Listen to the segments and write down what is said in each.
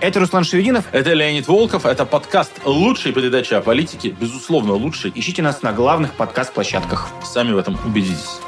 Это Руслан Шевединов. Это Леонид Волков. Это подкаст лучшей передачи о политике. Безусловно, лучший. Ищите нас на главных подкаст-площадках. Сами в этом убедитесь.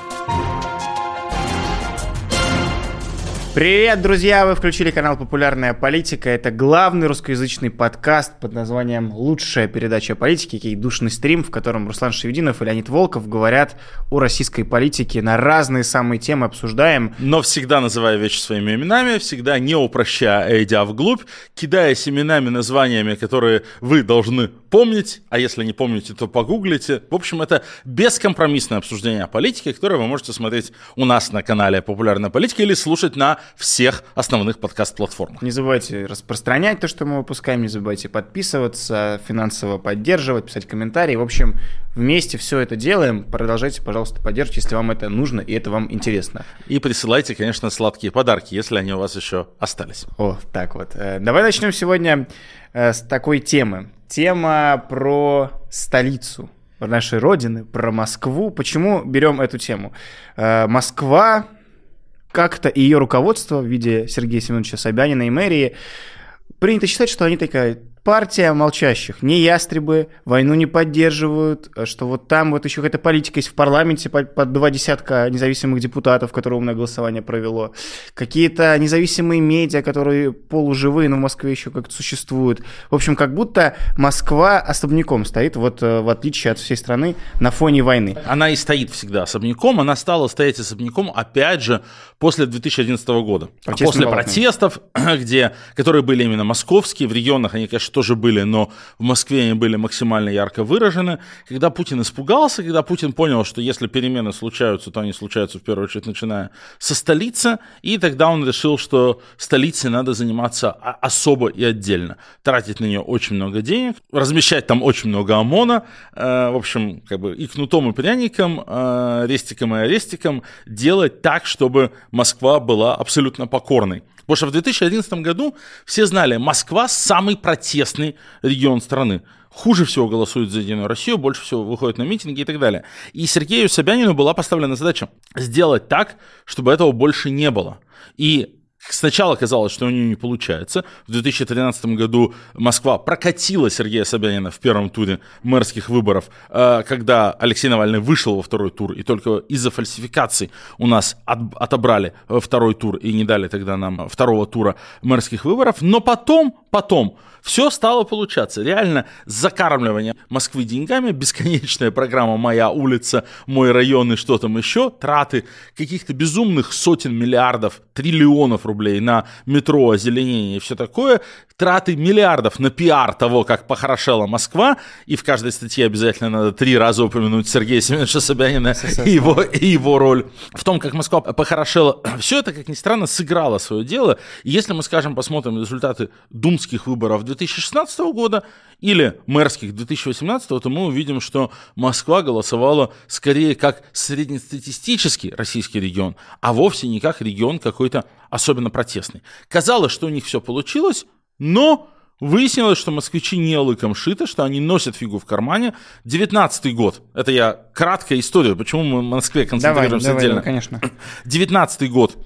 Привет, друзья! Вы включили канал «Популярная политика». Это главный русскоязычный подкаст под названием «Лучшая передача о политике», и душный стрим, в котором Руслан Шевединов и Леонид Волков говорят о российской политике на разные самые темы, обсуждаем. Но всегда называя вещи своими именами, всегда не упрощая, а идя вглубь, кидаясь именами, названиями, которые вы должны помнить, а если не помните, то погуглите. В общем, это бескомпромиссное обсуждение политики, которое вы можете смотреть у нас на канале «Популярная политика» или слушать на всех основных подкаст-платформах. Не забывайте распространять то, что мы выпускаем, не забывайте подписываться, финансово поддерживать, писать комментарии. В общем, вместе все это делаем. Продолжайте, пожалуйста, поддерживать, если вам это нужно и это вам интересно. И присылайте, конечно, сладкие подарки, если они у вас еще остались. О, так вот. Э, давай начнем сегодня э, с такой темы. Тема про столицу нашей родины, про Москву. Почему берем эту тему? Э, Москва как-то ее руководство в виде Сергея Семеновича Собянина и мэрии принято считать, что они такая партия молчащих, не ястребы, войну не поддерживают, что вот там вот еще какая-то политика есть в парламенте под, два десятка независимых депутатов, которые умное голосование провело, какие-то независимые медиа, которые полуживые, но в Москве еще как-то существуют. В общем, как будто Москва особняком стоит, вот э, в отличие от всей страны, на фоне войны. Она и стоит всегда особняком, она стала стоять особняком, опять же, после 2011 года. После протестов, где, которые были именно московские, в регионах они, конечно, тоже были, но в Москве они были максимально ярко выражены. Когда Путин испугался, когда Путин понял, что если перемены случаются, то они случаются в первую очередь начиная со столицы, и тогда он решил, что столице надо заниматься особо и отдельно. Тратить на нее очень много денег, размещать там очень много ОМОНа, э, в общем, как бы и кнутом, и пряником, э, рестиком и арестиком делать так, чтобы Москва была абсолютно покорной. Потому что в 2011 году все знали, Москва самый протестный регион страны. Хуже всего голосуют за Единую Россию, больше всего выходят на митинги и так далее. И Сергею Собянину была поставлена задача сделать так, чтобы этого больше не было. И Сначала казалось, что у нее не получается. В 2013 году Москва прокатила Сергея Собянина в первом туре мэрских выборов, э, когда Алексей Навальный вышел во второй тур, и только из-за фальсификаций у нас отобрали второй тур и не дали тогда нам второго тура мэрских выборов. Но потом, потом все стало получаться. Реально закармливание Москвы деньгами, бесконечная программа «Моя улица», «Мой район» и что там еще, траты каких-то безумных сотен миллиардов, триллионов рублей на метро, озеленение и все такое, траты миллиардов на пиар того, как похорошела Москва, и в каждой статье обязательно надо три раза упомянуть Сергея Семеновича Собянина и его, и его роль в том, как Москва похорошела. Все это, как ни странно, сыграло свое дело. И если мы, скажем, посмотрим результаты думских выборов 2016 года или мэрских 2018, то мы увидим, что Москва голосовала скорее как среднестатистический российский регион, а вовсе не как регион какой-то особенно протестный. Казалось, что у них все получилось, но выяснилось, что москвичи не лыком шиты, что они носят фигу в кармане. 19 год. Это я краткая история, почему мы в Москве концентрируемся давай, отдельно. Давай, конечно. 19 год.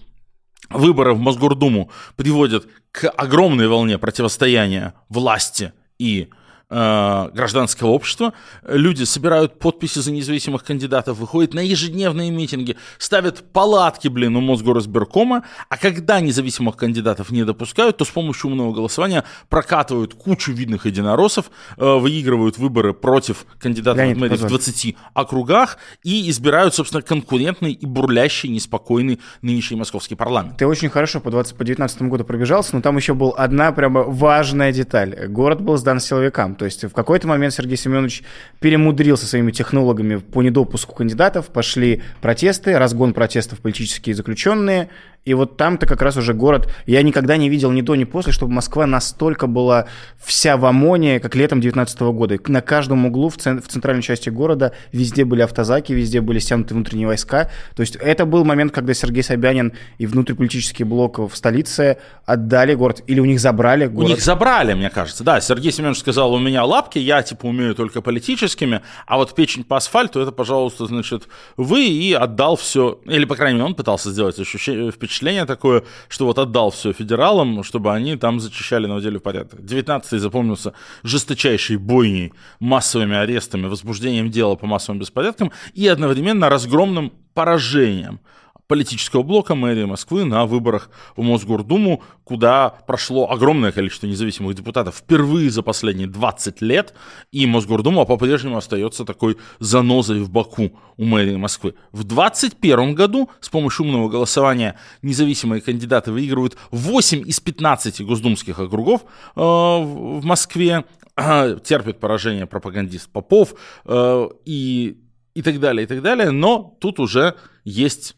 Выборы в Мосгордуму приводят к огромной волне противостояния власти и гражданского общества. Люди собирают подписи за независимых кандидатов, выходят на ежедневные митинги, ставят палатки, блин, у Мосгоризбиркома, а когда независимых кандидатов не допускают, то с помощью умного голосования прокатывают кучу видных единороссов, э, выигрывают выборы против кандидатов Леонид, в, в 20 округах и избирают, собственно, конкурентный и бурлящий, неспокойный нынешний московский парламент. Ты очень хорошо по 20 по 19 году пробежался, но там еще была одна прямо важная деталь. Город был сдан силовикам. То есть в какой-то момент Сергей Семенович перемудрился своими технологами по недопуску кандидатов, пошли протесты, разгон протестов политические заключенные, и вот там-то как раз уже город... Я никогда не видел ни до, ни после, чтобы Москва настолько была вся в ОМОНе, как летом 19 года. На каждом углу в, цен... в центральной части города везде были автозаки, везде были стянуты внутренние войска. То есть это был момент, когда Сергей Собянин и внутриполитический блок в столице отдали город, или у них забрали город. У них забрали, мне кажется, да. Сергей Семенович сказал, у меня лапки, я типа умею только политическими, а вот печень по асфальту, это, пожалуйста, значит, вы, и отдал все. Или, по крайней мере, он пытался сделать ощущение, впечатление впечатление такое, что вот отдал все федералам, чтобы они там зачищали, наводили в порядок. 19-й запомнился жесточайшей бойней, массовыми арестами, возбуждением дела по массовым беспорядкам и одновременно разгромным поражением политического блока мэрии Москвы на выборах в Мосгордуму, куда прошло огромное количество независимых депутатов впервые за последние 20 лет, и Мосгордума по-прежнему остается такой занозой в боку у мэрии Москвы. В 2021 году с помощью умного голосования независимые кандидаты выигрывают 8 из 15 госдумских округов э, в Москве, терпит поражение пропагандист Попов э, и, и так далее, и так далее, но тут уже есть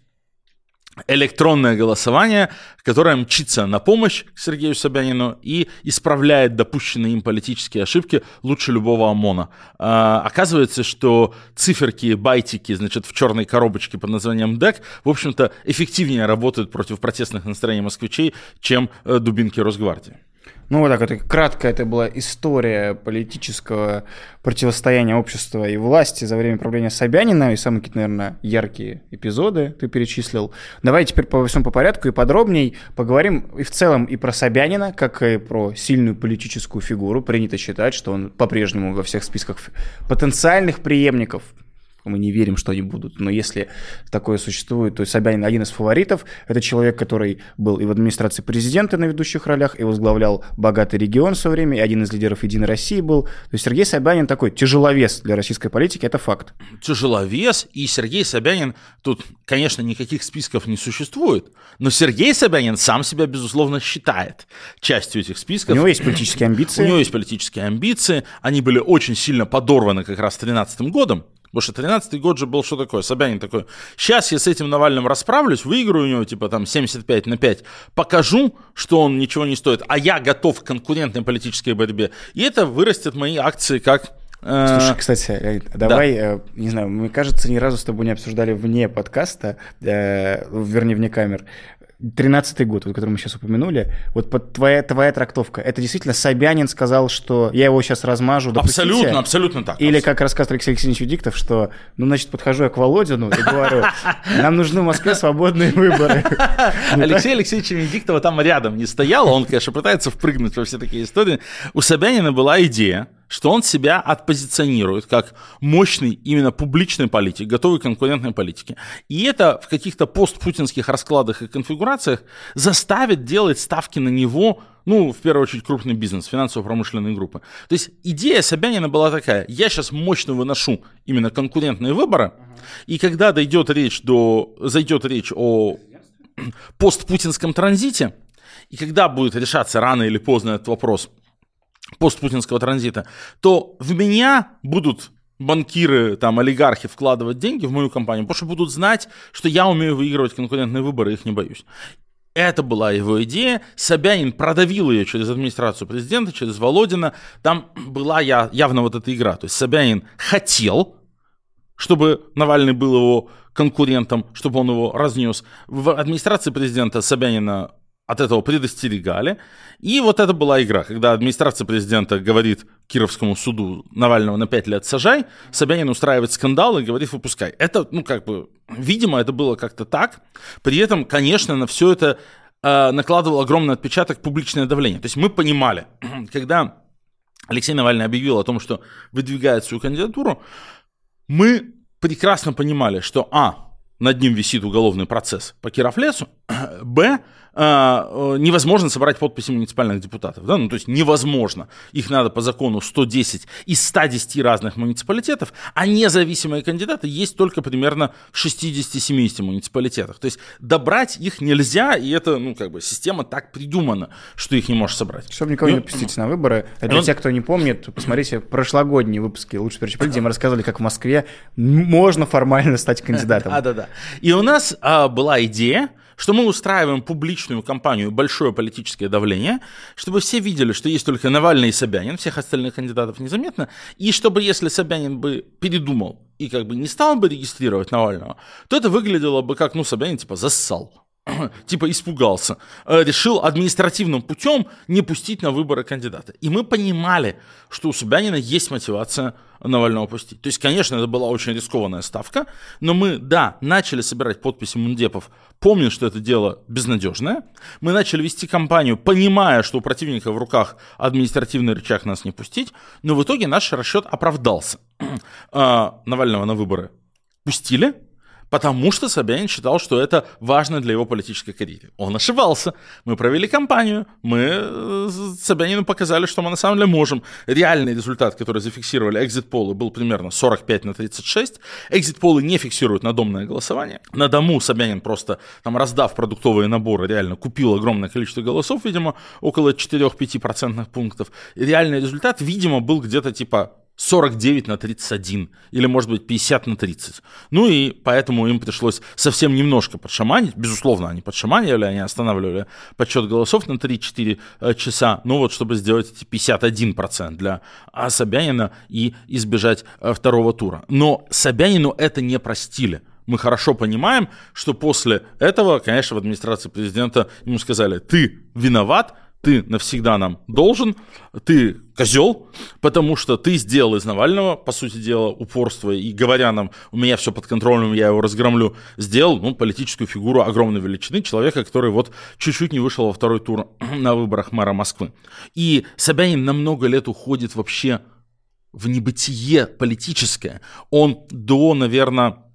электронное голосование, которое мчится на помощь Сергею Собянину и исправляет допущенные им политические ошибки лучше любого ОМОНа. А, оказывается, что циферки, байтики, значит, в черной коробочке под названием ДЭК, в общем-то, эффективнее работают против протестных настроений москвичей, чем э, дубинки Росгвардии. Ну, вот так вот, кратко это была история политического противостояния общества и власти за время правления Собянина, и самые какие-то, наверное, яркие эпизоды ты перечислил. Давай теперь по всем по порядку и подробней поговорим и в целом и про Собянина, как и про сильную политическую фигуру. Принято считать, что он по-прежнему во всех списках потенциальных преемников мы не верим, что они будут, но если такое существует, то Собянин один из фаворитов. Это человек, который был и в администрации президента на ведущих ролях, и возглавлял богатый регион в свое время, и один из лидеров Единой России был. То есть Сергей Собянин такой тяжеловес для российской политики, это факт. Тяжеловес, и Сергей Собянин, тут, конечно, никаких списков не существует, но Сергей Собянин сам себя, безусловно, считает частью этих списков. У него есть политические амбиции. У него есть политические амбиции, они были очень сильно подорваны как раз 2013 годом, Потому что 13 год же был что такое? Собянин такой, сейчас я с этим Навальным расправлюсь, выиграю у него типа там 75 на 5, покажу, что он ничего не стоит, а я готов к конкурентной политической борьбе. И это вырастет мои акции как э, Слушай, кстати, давай, да. Э, не знаю, мне кажется, ни разу с тобой не обсуждали вне подкаста, э, вернее, вне камер, 13 год, вот, который мы сейчас упомянули, вот под твоя, твоя трактовка, это действительно Собянин сказал, что я его сейчас размажу, допустите? Абсолютно, абсолютно так. Или как рассказывает Алексей Алексеевич Диктов, что, ну, значит, подхожу я к Володину и говорю, нам нужны в Москве свободные выборы. Алексей Алексеевич Венедиктова там рядом не стоял, он, конечно, пытается впрыгнуть во все такие истории. У Собянина была идея, что он себя отпозиционирует как мощный именно публичный политик, готовый к конкурентной политике. И это в каких-то постпутинских раскладах и конфигурациях заставит делать ставки на него, ну, в первую очередь, крупный бизнес, финансово-промышленные группы. То есть идея Собянина была такая, я сейчас мощно выношу именно конкурентные выборы, и когда дойдет речь до, зайдет речь о постпутинском транзите, и когда будет решаться рано или поздно этот вопрос – постпутинского транзита, то в меня будут банкиры, там, олигархи вкладывать деньги в мою компанию, потому что будут знать, что я умею выигрывать конкурентные выборы, их не боюсь. Это была его идея. Собянин продавил ее через администрацию президента, через Володина. Там была я, явно вот эта игра. То есть Собянин хотел, чтобы Навальный был его конкурентом, чтобы он его разнес. В администрации президента Собянина от этого предостерегали. И вот это была игра, когда администрация президента говорит Кировскому суду Навального на 5 лет сажай, Собянин устраивает скандал и говорит выпускай. Это, ну, как бы, видимо, это было как-то так. При этом, конечно, на все это э, накладывал огромный отпечаток публичное давление. То есть мы понимали, когда Алексей Навальный объявил о том, что выдвигает свою кандидатуру, мы прекрасно понимали, что, а, над ним висит уголовный процесс по Кировлесу, б, невозможно собрать подписи муниципальных депутатов. Да? Ну, то есть невозможно. Их надо по закону 110 из 110 разных муниципалитетов, а независимые кандидаты есть только примерно в 60-70 муниципалитетах. То есть добрать их нельзя, и это, ну, как бы, система так придумана, что их не можешь собрать. Чтобы никого ну, не допустить на выборы, а для он... тех, кто не помнит, посмотрите прошлогодние выпуски «Лучше перечи где мы рассказывали, как в Москве можно формально стать кандидатом. Да-да-да. И у нас а, была идея, что мы устраиваем публичную кампанию, большое политическое давление, чтобы все видели, что есть только Навальный и Собянин, всех остальных кандидатов незаметно, и чтобы если Собянин бы передумал и как бы не стал бы регистрировать Навального, то это выглядело бы как, ну, Собянин типа зассал. типа испугался, э, решил административным путем не пустить на выборы кандидата. И мы понимали, что у Собянина есть мотивация Навального пустить. То есть, конечно, это была очень рискованная ставка, но мы, да, начали собирать подписи мундепов, помню, что это дело безнадежное. Мы начали вести кампанию, понимая, что у противника в руках административный рычаг нас не пустить, но в итоге наш расчет оправдался. А, Навального на выборы пустили, потому что Собянин считал, что это важно для его политической карьеры. Он ошибался. Мы провели кампанию, мы э, Собянину показали, что мы на самом деле можем. Реальный результат, который зафиксировали экзит-полы, был примерно 45 на 36. Экзит-полы не фиксируют надомное голосование. На дому Собянин просто, там, раздав продуктовые наборы, реально купил огромное количество голосов, видимо, около 4-5% пунктов. Реальный результат, видимо, был где-то типа 49 на 31, или, может быть, 50 на 30. Ну и поэтому им пришлось совсем немножко подшаманить. Безусловно, они подшаманивали, они останавливали подсчет голосов на 3-4 э, часа, ну вот, чтобы сделать эти 51% для Собянина и избежать э, второго тура. Но Собянину это не простили мы хорошо понимаем, что после этого, конечно, в администрации президента ему сказали, ты виноват, ты навсегда нам должен, ты козел, потому что ты сделал из Навального, по сути дела, упорство, и говоря нам, у меня все под контролем, я его разгромлю, сделал ну, политическую фигуру огромной величины, человека, который вот чуть-чуть не вышел во второй тур на выборах мэра Москвы. И Собянин на много лет уходит вообще в небытие политическое. Он до, наверное,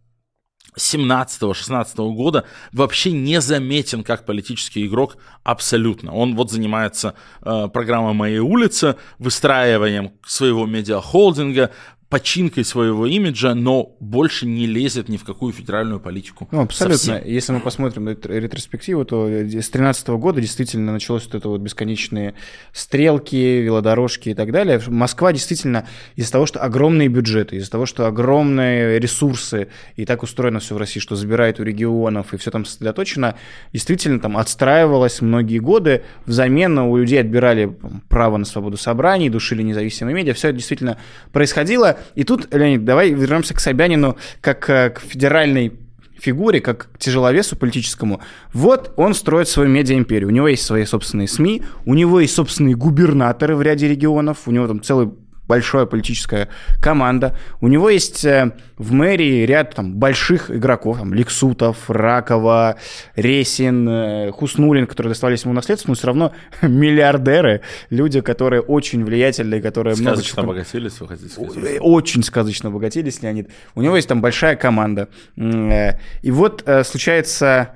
17-16 года вообще не заметен как политический игрок абсолютно. Он вот занимается э, программой «Моей улицы», выстраиванием своего медиахолдинга, починкой своего имиджа, но больше не лезет ни в какую федеральную политику. Ну, абсолютно. Совсем. Если мы посмотрим на ретроспективу, то с 2013 года действительно началось вот это вот бесконечные стрелки, велодорожки и так далее. Москва действительно из-за того, что огромные бюджеты, из-за того, что огромные ресурсы, и так устроено все в России, что забирает у регионов, и все там сосредоточено, действительно там отстраивалось многие годы, взамен у людей отбирали право на свободу собраний, душили независимые медиа, все это действительно происходило, и тут, Леонид, давай вернемся к Собянину как э, к федеральной фигуре, как тяжеловесу политическому. Вот он строит свою медиа-империю. У него есть свои собственные СМИ, у него есть собственные губернаторы в ряде регионов, у него там целый большая политическая команда. У него есть э, в мэрии ряд там, больших игроков, там, Лексутов, Ракова, Ресин, э, Хуснулин, которые доставались ему наследство, но все равно миллиардеры, люди, которые очень влиятельные, которые сказочно много... обогатились, вы хотите сказать? Э, очень сказочно обогатились, Леонид. У него есть там большая команда. И вот случается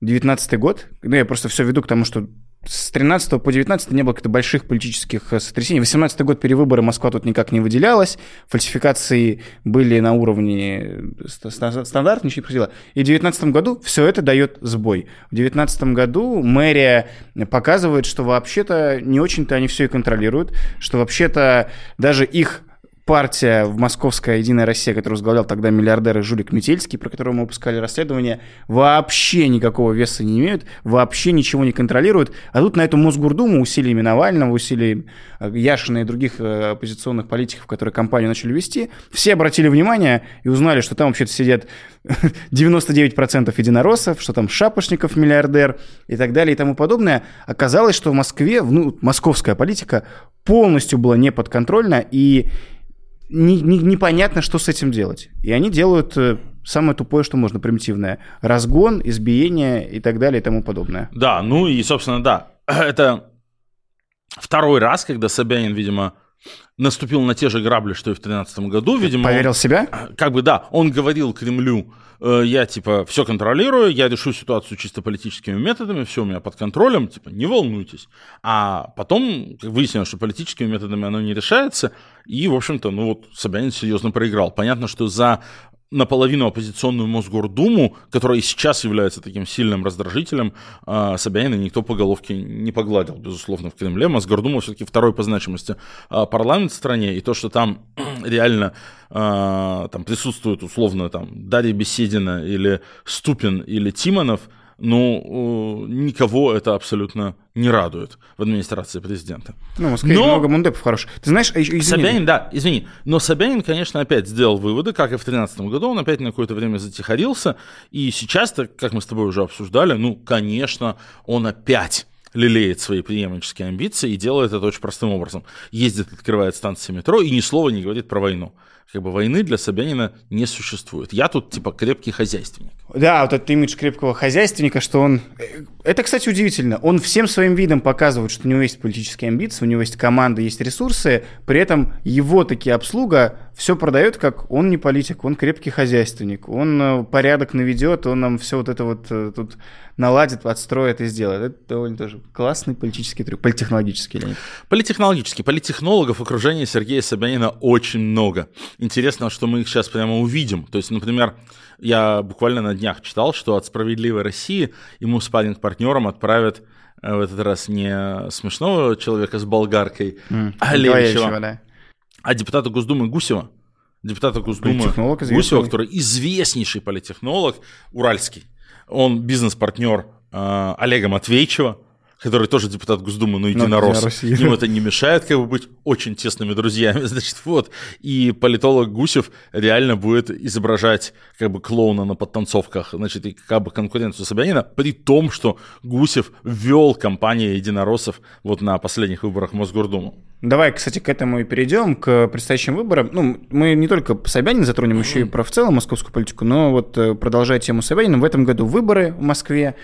19 год, ну я просто все веду к тому, что с 13 по 19 не было каких-то больших политических э, сотрясений. 18 год перевыборы Москва тут никак не выделялась. Фальсификации были на уровне стандарт, ничего не происходило. И в 19 году все это дает сбой. В 19 году мэрия показывает, что вообще-то не очень-то они все и контролируют, что вообще-то даже их партия в Московская Единая Россия, которую возглавлял тогда миллиардер и жулик Метельский, про которого мы выпускали расследование, вообще никакого веса не имеют, вообще ничего не контролируют. А тут на эту Мосгордуму усилиями Навального, усилиями э, Яшина и других э, оппозиционных политиков, которые кампанию начали вести, все обратили внимание и узнали, что там вообще-то сидят 99% единороссов, что там Шапошников миллиардер и так далее и тому подобное. Оказалось, что в Москве, ну, московская политика полностью была неподконтрольна, и не, не, непонятно, что с этим делать. И они делают э, самое тупое, что можно, примитивное. Разгон, избиение и так далее и тому подобное. Да, ну и, собственно, да, это второй раз, когда Собянин, видимо, наступил на те же грабли, что и в 2013 году, видимо. Поверил он, себя? Как бы, да, он говорил Кремлю, э, я, типа, все контролирую, я решу ситуацию чисто политическими методами, все у меня под контролем, типа, не волнуйтесь. А потом выяснилось, что политическими методами оно не решается, и, в общем-то, ну вот Собянин серьезно проиграл. Понятно, что за наполовину оппозиционную Мосгордуму, которая и сейчас является таким сильным раздражителем, а, Собянина никто по головке не погладил, безусловно, в Кремле. Мосгордума все-таки второй по значимости а, парламент в стране, и то, что там реально а, там присутствует условно там Дарья Беседина или Ступин или Тимонов – ну, никого это абсолютно не радует в администрации президента. Ну, в Москве но... много мундепов хороших. Ты знаешь, а извини. Собянин, да, извини, но Собянин, конечно, опять сделал выводы, как и в 2013 году, он опять на какое-то время затихарился, и сейчас-то, как мы с тобой уже обсуждали, ну, конечно, он опять лелеет свои преемнические амбиции и делает это очень простым образом. Ездит, открывает станции метро и ни слова не говорит про войну как бы войны для Собянина не существует. Я тут типа крепкий хозяйственник. Да, вот этот имидж крепкого хозяйственника, что он... Э, это, кстати, удивительно. Он всем своим видом показывает, что у него есть политические амбиции, у него есть команда, есть ресурсы, при этом его таки обслуга все продает, как он не политик, он крепкий хозяйственник, он э, порядок наведет, он нам все вот это вот э, тут наладит, отстроит и сделает. Это довольно тоже классный политический трюк, политтехнологический, Леонид. Политтехнологический. Политтехнологов в окружении Сергея Собянина очень много. Интересно, что мы их сейчас прямо увидим. То есть, например, я буквально на днях читал, что от «Справедливой России» ему спарринг-партнером отправят э, в этот раз не смешного человека с болгаркой, mm, а Левичева, да. а депутата Госдумы Гусева. Депутата Госдумы Гусева, который известнейший политтехнолог, уральский. Он бизнес-партнер э, Олега Матвейчева, который тоже депутат Госдумы, но единорос. Но Ему это не мешает как бы быть очень тесными друзьями, значит, вот. И политолог Гусев реально будет изображать как бы клоуна на подтанцовках, значит, и как бы конкуренцию Собянина, при том, что Гусев вел кампанию единороссов вот на последних выборах в Мосгордуму. Давай, кстати, к этому и перейдем, к предстоящим выборам. Ну, мы не только Собянин затронем, еще и про в целом московскую политику, но вот э, продолжая тему Собянина, в этом году выборы в Москве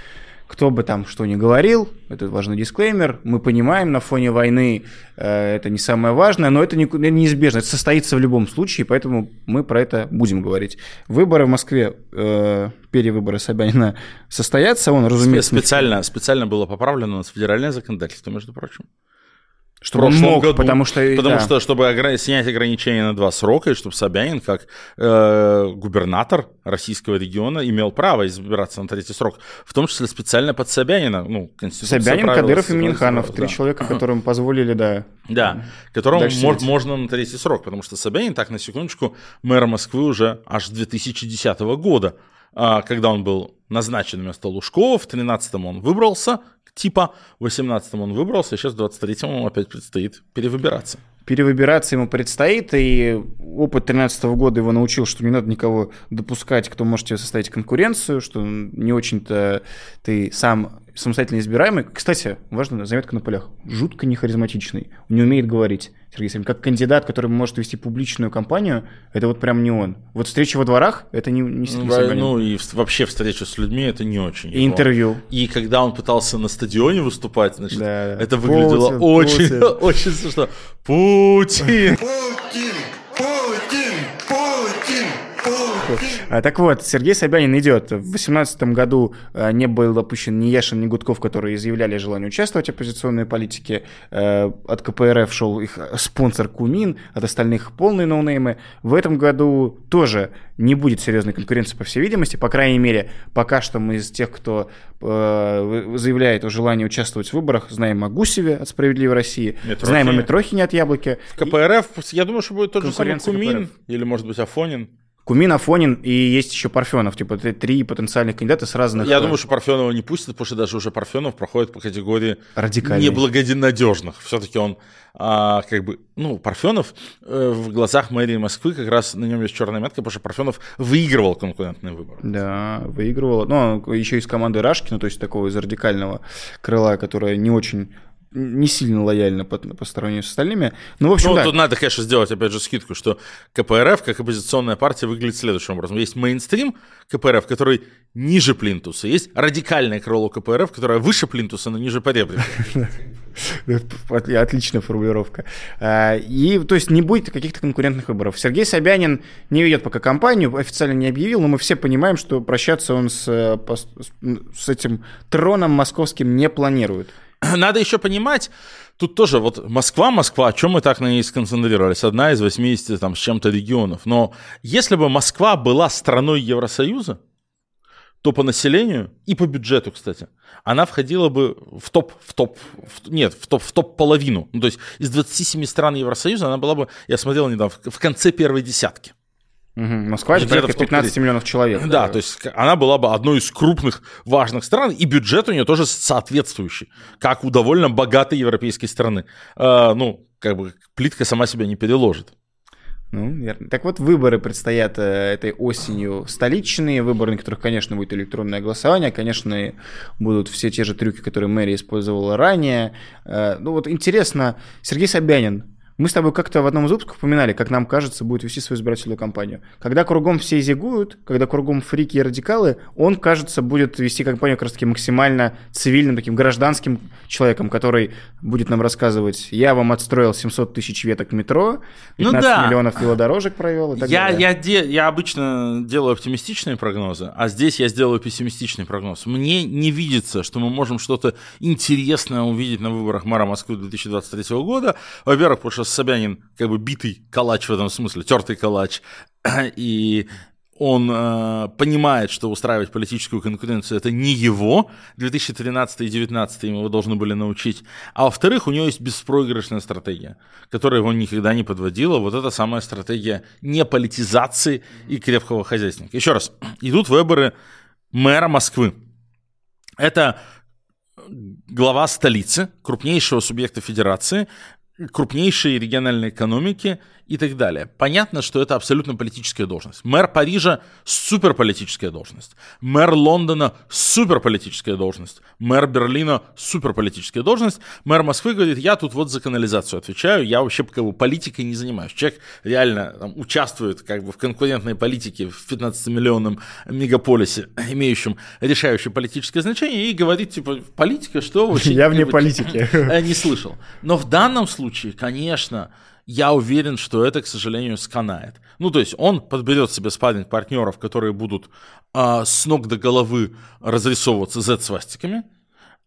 кто бы там что ни говорил, это важный дисклеймер, мы понимаем, на фоне войны э, это не самое важное, но это, не, неизбежно, это состоится в любом случае, поэтому мы про это будем говорить. Выборы в Москве, э, перевыборы Собянина состоятся, он, разумеется... Специально, специально было поправлено с федеральное законодательство, между прочим. Чтобы он мог, году, потому что... Потому да. что, чтобы огр... снять ограничения на два срока, и чтобы Собянин, как э, губернатор российского региона, имел право избираться на третий срок, в том числе специально под Собянина. Ну, Собянин, Кадыров и Миниханов, три да. человека, которым позволили, да... Да, которому мож, можно на третий срок, потому что Собянин, так, на секундочку, мэр Москвы уже аж с 2010 года, а, когда он был назначен вместо Лужкова, в 13-м он выбрался, типа, в 18-м он выбрался, сейчас в 23-м ему опять предстоит перевыбираться перевыбираться ему предстоит, и опыт 2013 года его научил, что не надо никого допускать, кто может тебе составить конкуренцию, что не очень-то ты сам самостоятельно избираемый. Кстати, важная заметка на полях. Жутко не харизматичный, не умеет говорить. Сергей Семин, как кандидат, который может вести публичную кампанию, это вот прям не он. Вот встреча во дворах, это не, не Сергей да, Ну и вообще встреча с людьми, это не очень. И его. интервью. И когда он пытался на стадионе выступать, значит, да, это выглядело Путин, очень, Путин. очень смешно. Путин! Путин! А, так вот, Сергей Собянин идет. В 2018 году а, не был допущен ни Яшин, ни Гудков, которые заявляли желание участвовать в оппозиционной политике. А, от КПРФ шел их спонсор Кумин, от остальных полные ноунеймы. В этом году тоже не будет серьезной конкуренции, по всей видимости. По крайней мере, пока что мы из тех, кто заявляет о желании участвовать в выборах, знаем о Гусеве от «Справедливой России», Митрохине. знаем о Митрохине от «Яблоки». КПРФ, я думаю, что будет тот же самый Кумин, КПРФ. или, может быть, Афонин. Кумин, Афонин и есть еще Парфенов. Типа три потенциальных кандидата с разных... Я думаю, что Парфенова не пустят, потому что даже уже Парфенов проходит по категории неблагонадежных. Все-таки он а, как бы, ну, Парфенов э, в глазах мэрии Москвы как раз на нем есть черная метка, потому что Парфенов выигрывал конкурентные выборы. Да, выигрывал. Ну, еще из команды Рашкина, то есть такого из радикального крыла, которая не очень не сильно лояльно по, по сравнению с остальными. Ну, в общем, ну, да. тут надо, конечно, сделать, опять же, скидку, что КПРФ, как оппозиционная партия, выглядит следующим образом. Есть мейнстрим КПРФ, который ниже плинтуса. Есть радикальное крыло КПРФ, которое выше плинтуса, но ниже поребрика. Отличная формулировка. А, и, то есть, не будет каких-то конкурентных выборов. Сергей Собянин не ведет пока кампанию, официально не объявил, но мы все понимаем, что прощаться он с, э, с этим троном московским не планирует. Надо еще понимать, тут тоже вот Москва, Москва, о чем мы так на ней сконцентрировались? Одна из 80 там с чем-то регионов. Но если бы Москва была страной Евросоюза, то по населению и по бюджету, кстати, она входила бы в топ, в топ, в, нет, в топ, в топ половину. Ну, то есть из 27 стран Евросоюза она была бы, я смотрел недавно, в конце первой десятки. Угу. Москва это порядка 15 миллионов человек. Да, то есть она была бы одной из крупных важных стран, и бюджет у нее тоже соответствующий, как у довольно богатой европейской страны. Э, ну, как бы плитка сама себя не переложит. Ну, верно. Так вот, выборы предстоят э, этой осенью столичные, выборы, на которых, конечно, будет электронное голосование, конечно, будут все те же трюки, которые мэрия использовала ранее. Э, ну вот интересно, Сергей Собянин мы с тобой как-то в одном из выпусков упоминали, как нам кажется, будет вести свою избирательную кампанию. Когда кругом все зигуют, когда кругом фрики и радикалы, он, кажется, будет вести кампанию как раз-таки максимально цивильным, таким гражданским человеком, который будет нам рассказывать, я вам отстроил 700 тысяч веток метро, 15 ну да. миллионов велодорожек провел и так я, далее. Я, де, я обычно делаю оптимистичные прогнозы, а здесь я сделаю пессимистичный прогноз. Мне не видится, что мы можем что-то интересное увидеть на выборах мэра Москвы 2023 года. Во-первых, потому что Собянин как бы битый калач в этом смысле, тертый калач, и он э, понимает, что устраивать политическую конкуренцию это не его. 2013 и 2019 его должны были научить. А во-вторых, у него есть беспроигрышная стратегия, которая его никогда не подводила. Вот это самая стратегия неполитизации и крепкого хозяйственника. Еще раз, идут выборы мэра Москвы. Это глава столицы, крупнейшего субъекта федерации, крупнейшие региональные экономики и так далее. Понятно, что это абсолютно политическая должность. Мэр Парижа – суперполитическая должность. Мэр Лондона – суперполитическая должность. Мэр Берлина – суперполитическая должность. Мэр Москвы говорит, я тут вот за канализацию отвечаю, я вообще как бы политикой не занимаюсь. Человек реально там, участвует как бы в конкурентной политике в 15-миллионном мегаполисе, имеющем решающее политическое значение, и говорит, типа, политика, что вообще? Я вне политики. Не слышал. Но в данном случае, конечно, я уверен, что это, к сожалению, сканает. Ну, то есть он подберет себе спарринг партнеров, которые будут э, с ног до головы разрисовываться Z-свастиками,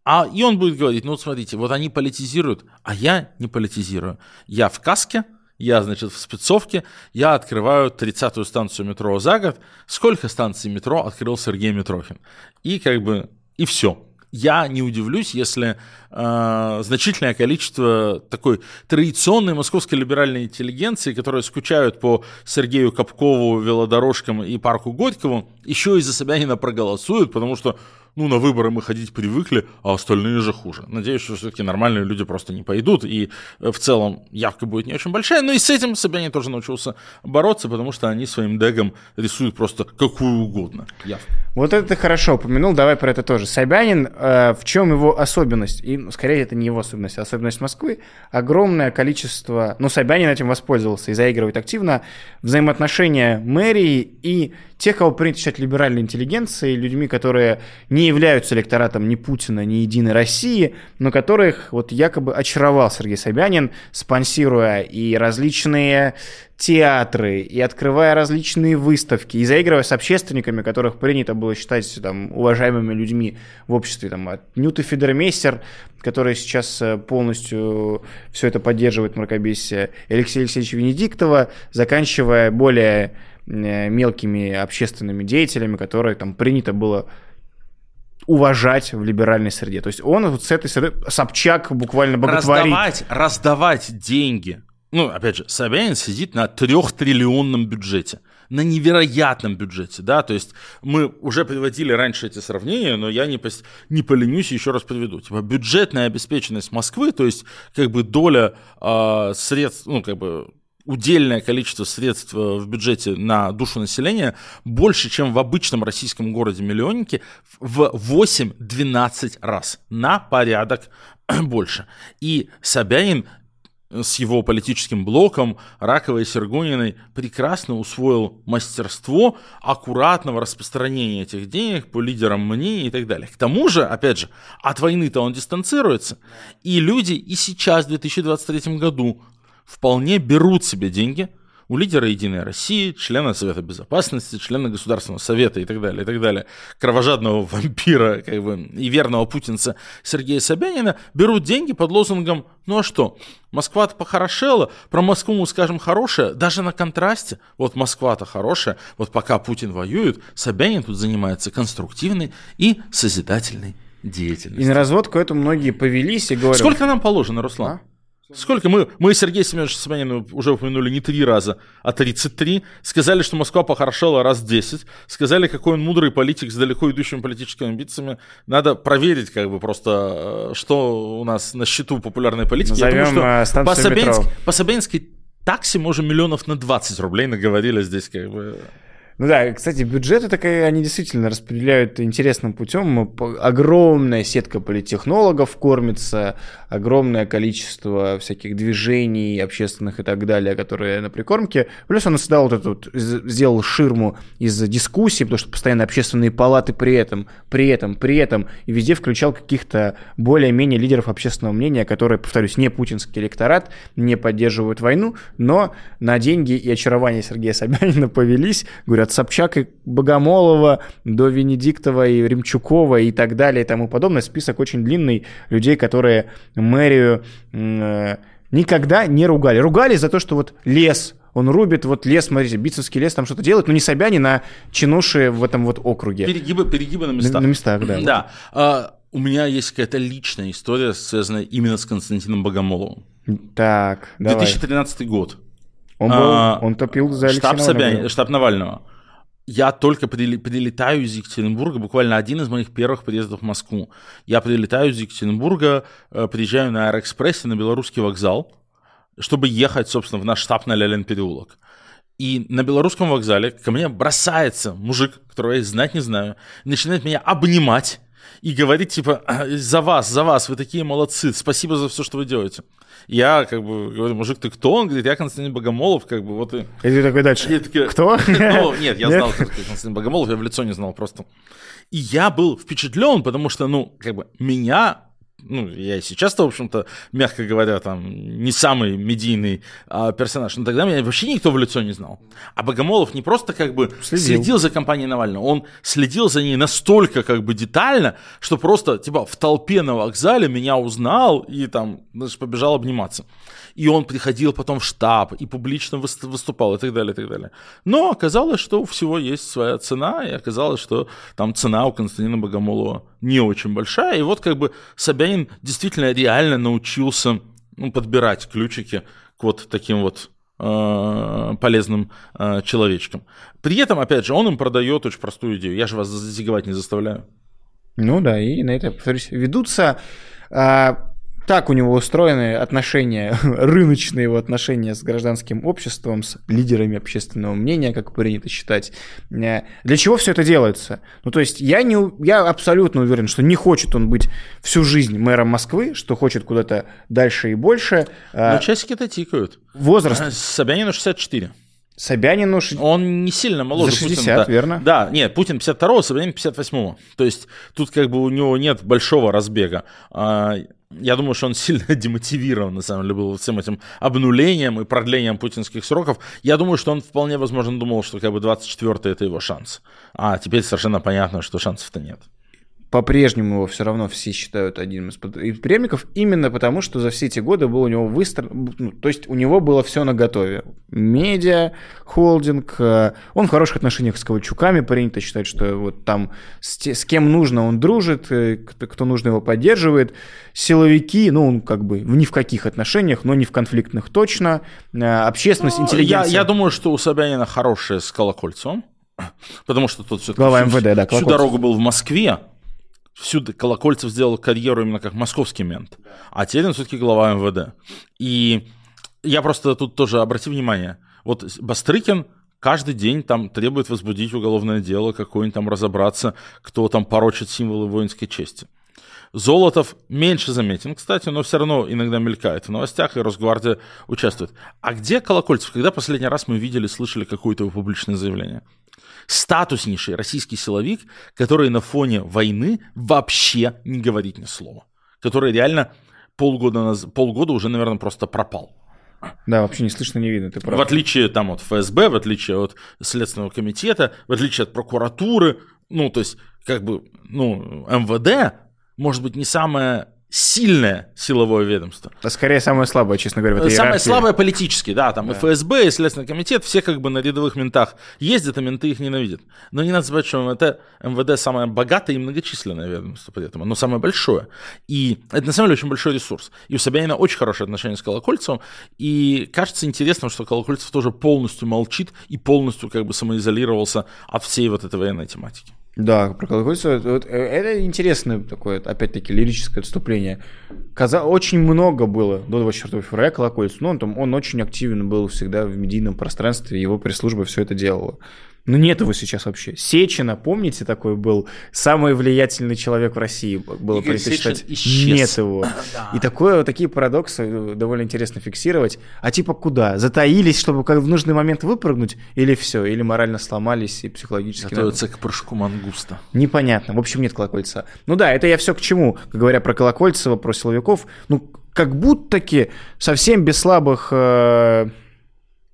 а, и он будет говорить, ну, смотрите, вот они политизируют, а я не политизирую. Я в каске, я, значит, в спецовке, я открываю 30-ю станцию метро за год. Сколько станций метро открыл Сергей Митрохин? И как бы, и все я не удивлюсь, если э, значительное количество такой традиционной московской либеральной интеллигенции, которые скучают по Сергею Капкову, велодорожкам и парку Горького, еще из-за Собянина проголосуют, потому что ну, на выборы мы ходить привыкли, а остальные же хуже. Надеюсь, что все-таки нормальные люди просто не пойдут, и э, в целом явка будет не очень большая, но и с этим Собянин тоже научился бороться, потому что они своим дегом рисуют просто какую угодно явку. Вот это ты хорошо упомянул, давай про это тоже. Собянин, э, в чем его особенность? И, ну, скорее, это не его особенность, а особенность Москвы. Огромное количество... Ну, Собянин этим воспользовался и заигрывает активно взаимоотношения мэрии и тех, кого принято считать либеральной интеллигенцией, людьми, которые не являются электоратом ни Путина, ни Единой России, но которых вот якобы очаровал Сергей Собянин, спонсируя и различные театры, и открывая различные выставки, и заигрывая с общественниками, которых принято было считать там, уважаемыми людьми в обществе, там, от Нюты Федермейстер, который сейчас э, полностью все это поддерживает мракобесие, Алексея Алексеевича Венедиктова, заканчивая более мелкими общественными деятелями, которые там принято было уважать в либеральной среде. То есть он вот с этой среды, Собчак буквально боготворит. Раздавать, раздавать деньги. Ну, опять же, Собянин сидит на трехтриллионном бюджете, на невероятном бюджете, да, то есть мы уже приводили раньше эти сравнения, но я не, пос... не поленюсь еще раз приведу. Типа бюджетная обеспеченность Москвы, то есть как бы доля э, средств, ну, как бы удельное количество средств э, в бюджете на душу населения больше, чем в обычном российском городе-миллионнике в 8-12 раз. На порядок больше. И Собянин с его политическим блоком, Раковой и Сергуниной, прекрасно усвоил мастерство аккуратного распространения этих денег по лидерам мнений и так далее. К тому же, опять же, от войны-то он дистанцируется. И люди и сейчас, в 2023 году, вполне берут себе деньги у лидера Единой России, члена Совета Безопасности, члена Государственного Совета и так далее, и так далее, кровожадного вампира как бы, и верного путинца Сергея Собянина, берут деньги под лозунгом «Ну а что, Москва-то похорошела, про Москву мы скажем хорошее, даже на контрасте, вот Москва-то хорошая, вот пока Путин воюет, Собянин тут занимается конструктивной и созидательной деятельностью». И на разводку это многие повелись и говорят... Сколько нам положено, Руслан? А? Сколько мы, мы Сергей Семенович Собянин уже упомянули не три раза, а 33. Сказали, что Москва похорошела раз 10. Сказали, какой он мудрый политик с далеко идущими политическими амбициями. Надо проверить, как бы просто, э, что у нас на счету популярной политики. Назовем Я думаю, что по, Собянск, по Собянской такси мы уже миллионов на 20 рублей наговорили здесь, как бы. Ну да, кстати, бюджеты такие, они действительно распределяют интересным путем. Огромная сетка политтехнологов кормится, огромное количество всяких движений общественных и так далее, которые на прикормке. Плюс он создал вот эту, сделал ширму из дискуссий, потому что постоянно общественные палаты при этом, при этом, при этом, и везде включал каких-то более-менее лидеров общественного мнения, которые, повторюсь, не путинский электорат, не поддерживают войну, но на деньги и очарование Сергея Собянина повелись, говорят, от Собчак и Богомолова до Венедиктова и Ремчукова и так далее и тому подобное. Список очень длинный людей, которые мэрию э, никогда не ругали. Ругали за то, что вот лес он рубит вот лес, смотрите, Битцевский лес там что-то делает, но не Собянин, а чинуши в этом вот округе. Перегибы, перегибы на местах. На, на местах, да. Да. А, у меня есть какая-то личная история, связанная именно с Константином Богомоловым. Так, 2013 давай. год. Он, был, а, он топил за штаб, Собянина, штаб Навального я только прилетаю из Екатеринбурга, буквально один из моих первых приездов в Москву. Я прилетаю из Екатеринбурга, э, приезжаю на Аэроэкспрессе на Белорусский вокзал, чтобы ехать, собственно, в наш штаб на Лялин переулок. И на белорусском вокзале ко мне бросается мужик, которого я знать не знаю, начинает меня обнимать и говорить, типа, за вас, за вас, вы такие молодцы, спасибо за все, что вы делаете. Я как бы говорю, мужик, ты кто? Он говорит, я Константин Богомолов, как бы вот и... И ты такой дальше, и такие, кто? Ну, нет, я знал, что Константин Богомолов, я в лицо не знал просто. И я был впечатлен, потому что, ну, как бы меня ну, я и сейчас-то, в общем-то, мягко говоря, там, не самый медийный а, персонаж, но тогда меня вообще никто в лицо не знал. А Богомолов не просто как бы следил, следил за компанией Навального, он следил за ней настолько как бы детально, что просто, типа, в толпе на вокзале меня узнал и там, значит, побежал обниматься и он приходил потом в штаб и публично выступал и так далее, и так далее. Но оказалось, что у всего есть своя цена, и оказалось, что там цена у Константина Богомолова не очень большая, и вот как бы Собянин действительно реально научился ну, подбирать ключики к вот таким вот э, полезным э, человечкам. При этом, опять же, он им продает очень простую идею. Я же вас зиговать не заставляю. Ну да, и на это, повторюсь, ведутся а, так у него устроены отношения, рыночные его отношения с гражданским обществом, с лидерами общественного мнения, как принято считать. Э, для чего все это делается? Ну, то есть я, не, я абсолютно уверен, что не хочет он быть всю жизнь мэром Москвы, что хочет куда-то дальше и больше. А Но часики-то тикают. Возраст. А, Собянину 64. Собянину... Он не сильно моложе За 60, Путина. Да. верно? Да, нет, Путин 52-го, Собянин 58-го. То есть тут как бы у него нет большого разбега. Я думаю, что он сильно демотивирован, на самом деле, был всем этим обнулением и продлением путинских сроков. Я думаю, что он вполне возможно думал, что как бы 24-й это его шанс. А теперь совершенно понятно, что шансов-то нет по-прежнему его все равно все считают одним из преемников, именно потому, что за все эти годы был у него выстроен, ну, то есть у него было все на готове. Медиа, холдинг, э, он в хороших отношениях с Ковальчуками, принято считать, что вот там с, те, с кем нужно он дружит, э, кто, нужно его поддерживает. Силовики, ну, он как бы ни в каких отношениях, но не в конфликтных точно. Э, общественность, ну, интеллигенция. Я, я думаю, что у Собянина хорошая с Колокольцем. Потому что тут все-таки Глава МВД, да, всю дорогу был в Москве, всюду Колокольцев сделал карьеру именно как московский мент, а Терен все-таки глава МВД. И я просто тут тоже обрати внимание, вот Бастрыкин каждый день там требует возбудить уголовное дело, какое-нибудь там разобраться, кто там порочит символы воинской чести. Золотов меньше заметен, кстати, но все равно иногда мелькает в новостях, и Росгвардия участвует. А где Колокольцев? Когда последний раз мы видели, слышали какое-то его публичное заявление? статуснейший российский силовик, который на фоне войны вообще не говорит ни слова. Который реально полгода, полгода уже, наверное, просто пропал. Да, вообще не слышно, не видно, ты прав. В отличие там от ФСБ, в отличие от Следственного комитета, в отличие от прокуратуры, ну, то есть, как бы, ну, МВД, может быть, не самая сильное силовое ведомство. А скорее самое слабое, честно говоря, в этой Самое слабое политически, да, там да. и ФСБ, и Следственный комитет, все как бы на рядовых ментах ездят, а менты их ненавидят. Но не надо забывать, что МВД, МВД самое богатое и многочисленное ведомство при этом, оно самое большое. И это на самом деле очень большой ресурс. И у Собянина очень хорошие отношения с Колокольцевым, и кажется интересным, что Колокольцев тоже полностью молчит и полностью как бы самоизолировался от всей вот этой военной тематики. Да, про Колокольцева. Вот, э, это интересное такое, опять-таки, лирическое отступление. Каза... Очень много было до 24 февраля Колокольцева. Ну, он, там, он очень активен был всегда в медийном пространстве, его пресс-служба все это делала. Ну, нет его сейчас вообще. Сечина, помните, такой был самый влиятельный человек в России, было Игорь принято считать. Нет его. да. И такое, такие парадоксы э, довольно интересно фиксировать. А типа куда? Затаились, чтобы как в нужный момент выпрыгнуть? Или все? Или морально сломались и психологически... Готовятся к прыжку мангуста. Непонятно. В общем, нет Колокольца. Ну да, это я все к чему. Говоря про Колокольцева, про силовиков, ну, как будто-таки совсем без слабых... Э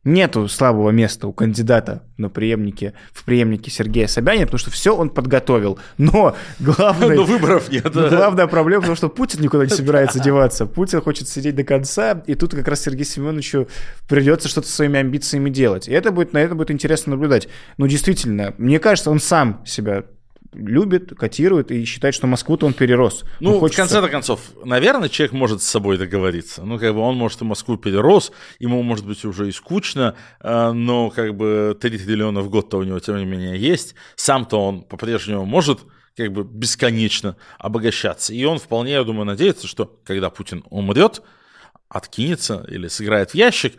нету слабого места у кандидата на преемнике, в преемнике Сергея Собянина, потому что все он подготовил. Но главное... Но выборов нет. Главная проблема, потому что Путин никуда не собирается деваться. Путин хочет сидеть до конца, и тут как раз Сергею Семеновичу придется что-то своими амбициями делать. И это будет, на это будет интересно наблюдать. Ну, действительно, мне кажется, он сам себя любит, котирует и считает, что Москву-то он перерос. Ну, хочется... в конце концов, наверное, человек может с собой договориться. Ну, как бы он, может, и Москву перерос, ему, может быть, уже и скучно, э, но как бы 3 триллиона в год-то у него, тем не менее, есть. Сам-то он по-прежнему может как бы бесконечно обогащаться. И он вполне, я думаю, надеется, что когда Путин умрет, откинется или сыграет в ящик,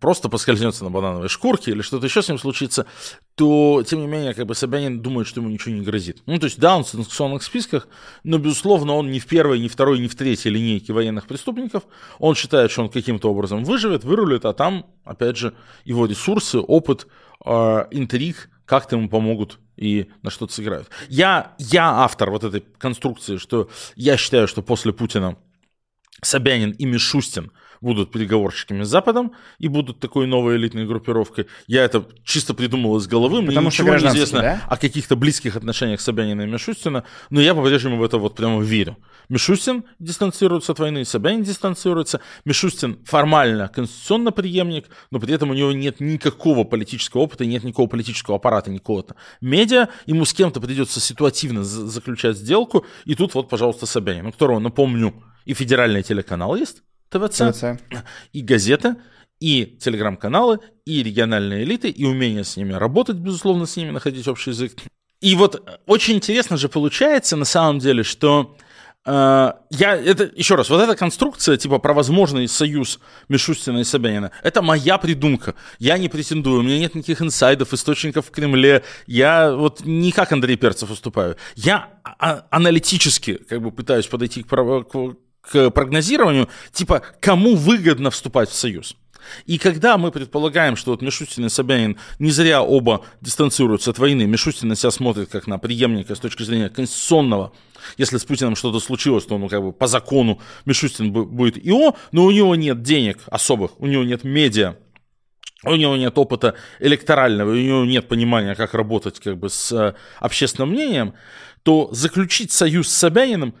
просто поскользнется на банановой шкурке или что-то еще с ним случится, то, тем не менее, как бы Собянин думает, что ему ничего не грозит. Ну, то есть, да, он в санкционных списках, но, безусловно, он не в первой, не в второй, не в третьей линейке военных преступников. Он считает, что он каким-то образом выживет, вырулит, а там, опять же, его ресурсы, опыт, э, интриг как-то ему помогут и на что-то сыграют. Я, я автор вот этой конструкции, что я считаю, что после Путина Собянин и Мишустин – будут переговорщиками с Западом и будут такой новой элитной группировкой. Я это чисто придумал из головы, Потому мне ничего не известно да? о каких-то близких отношениях Собянина и Мишустина, но я по-прежнему в это вот прямо верю. Мишустин дистанцируется от войны, Собянин дистанцируется. Мишустин формально конституционно преемник, но при этом у него нет никакого политического опыта, нет никакого политического аппарата, никакого-то медиа. Ему с кем-то придется ситуативно заключать сделку, и тут вот, пожалуйста, Собянин, у которого, напомню, и федеральный телеканал есть, ТВЦ, ТВЦ. и газета, и телеграм-каналы, и региональные элиты, и умение с ними работать, безусловно, с ними находить общий язык. И вот очень интересно же получается на самом деле, что э, я, это, еще раз, вот эта конструкция, типа, про возможный союз Мишустина и Собянина, это моя придумка. Я не претендую, у меня нет никаких инсайдов, источников в Кремле. Я вот не как Андрей Перцев выступаю. Я а- аналитически как бы пытаюсь подойти к, к, к прогнозированию, типа, кому выгодно вступать в союз. И когда мы предполагаем, что вот Мишустин и Собянин не зря оба дистанцируются от войны, Мишустин на себя смотрит как на преемника с точки зрения конституционного, если с Путиным что-то случилось, то ну, как бы по закону Мишустин будет ИО, но у него нет денег особых, у него нет медиа, у него нет опыта электорального, у него нет понимания, как работать как бы с э, общественным мнением, то заключить союз с Собяниным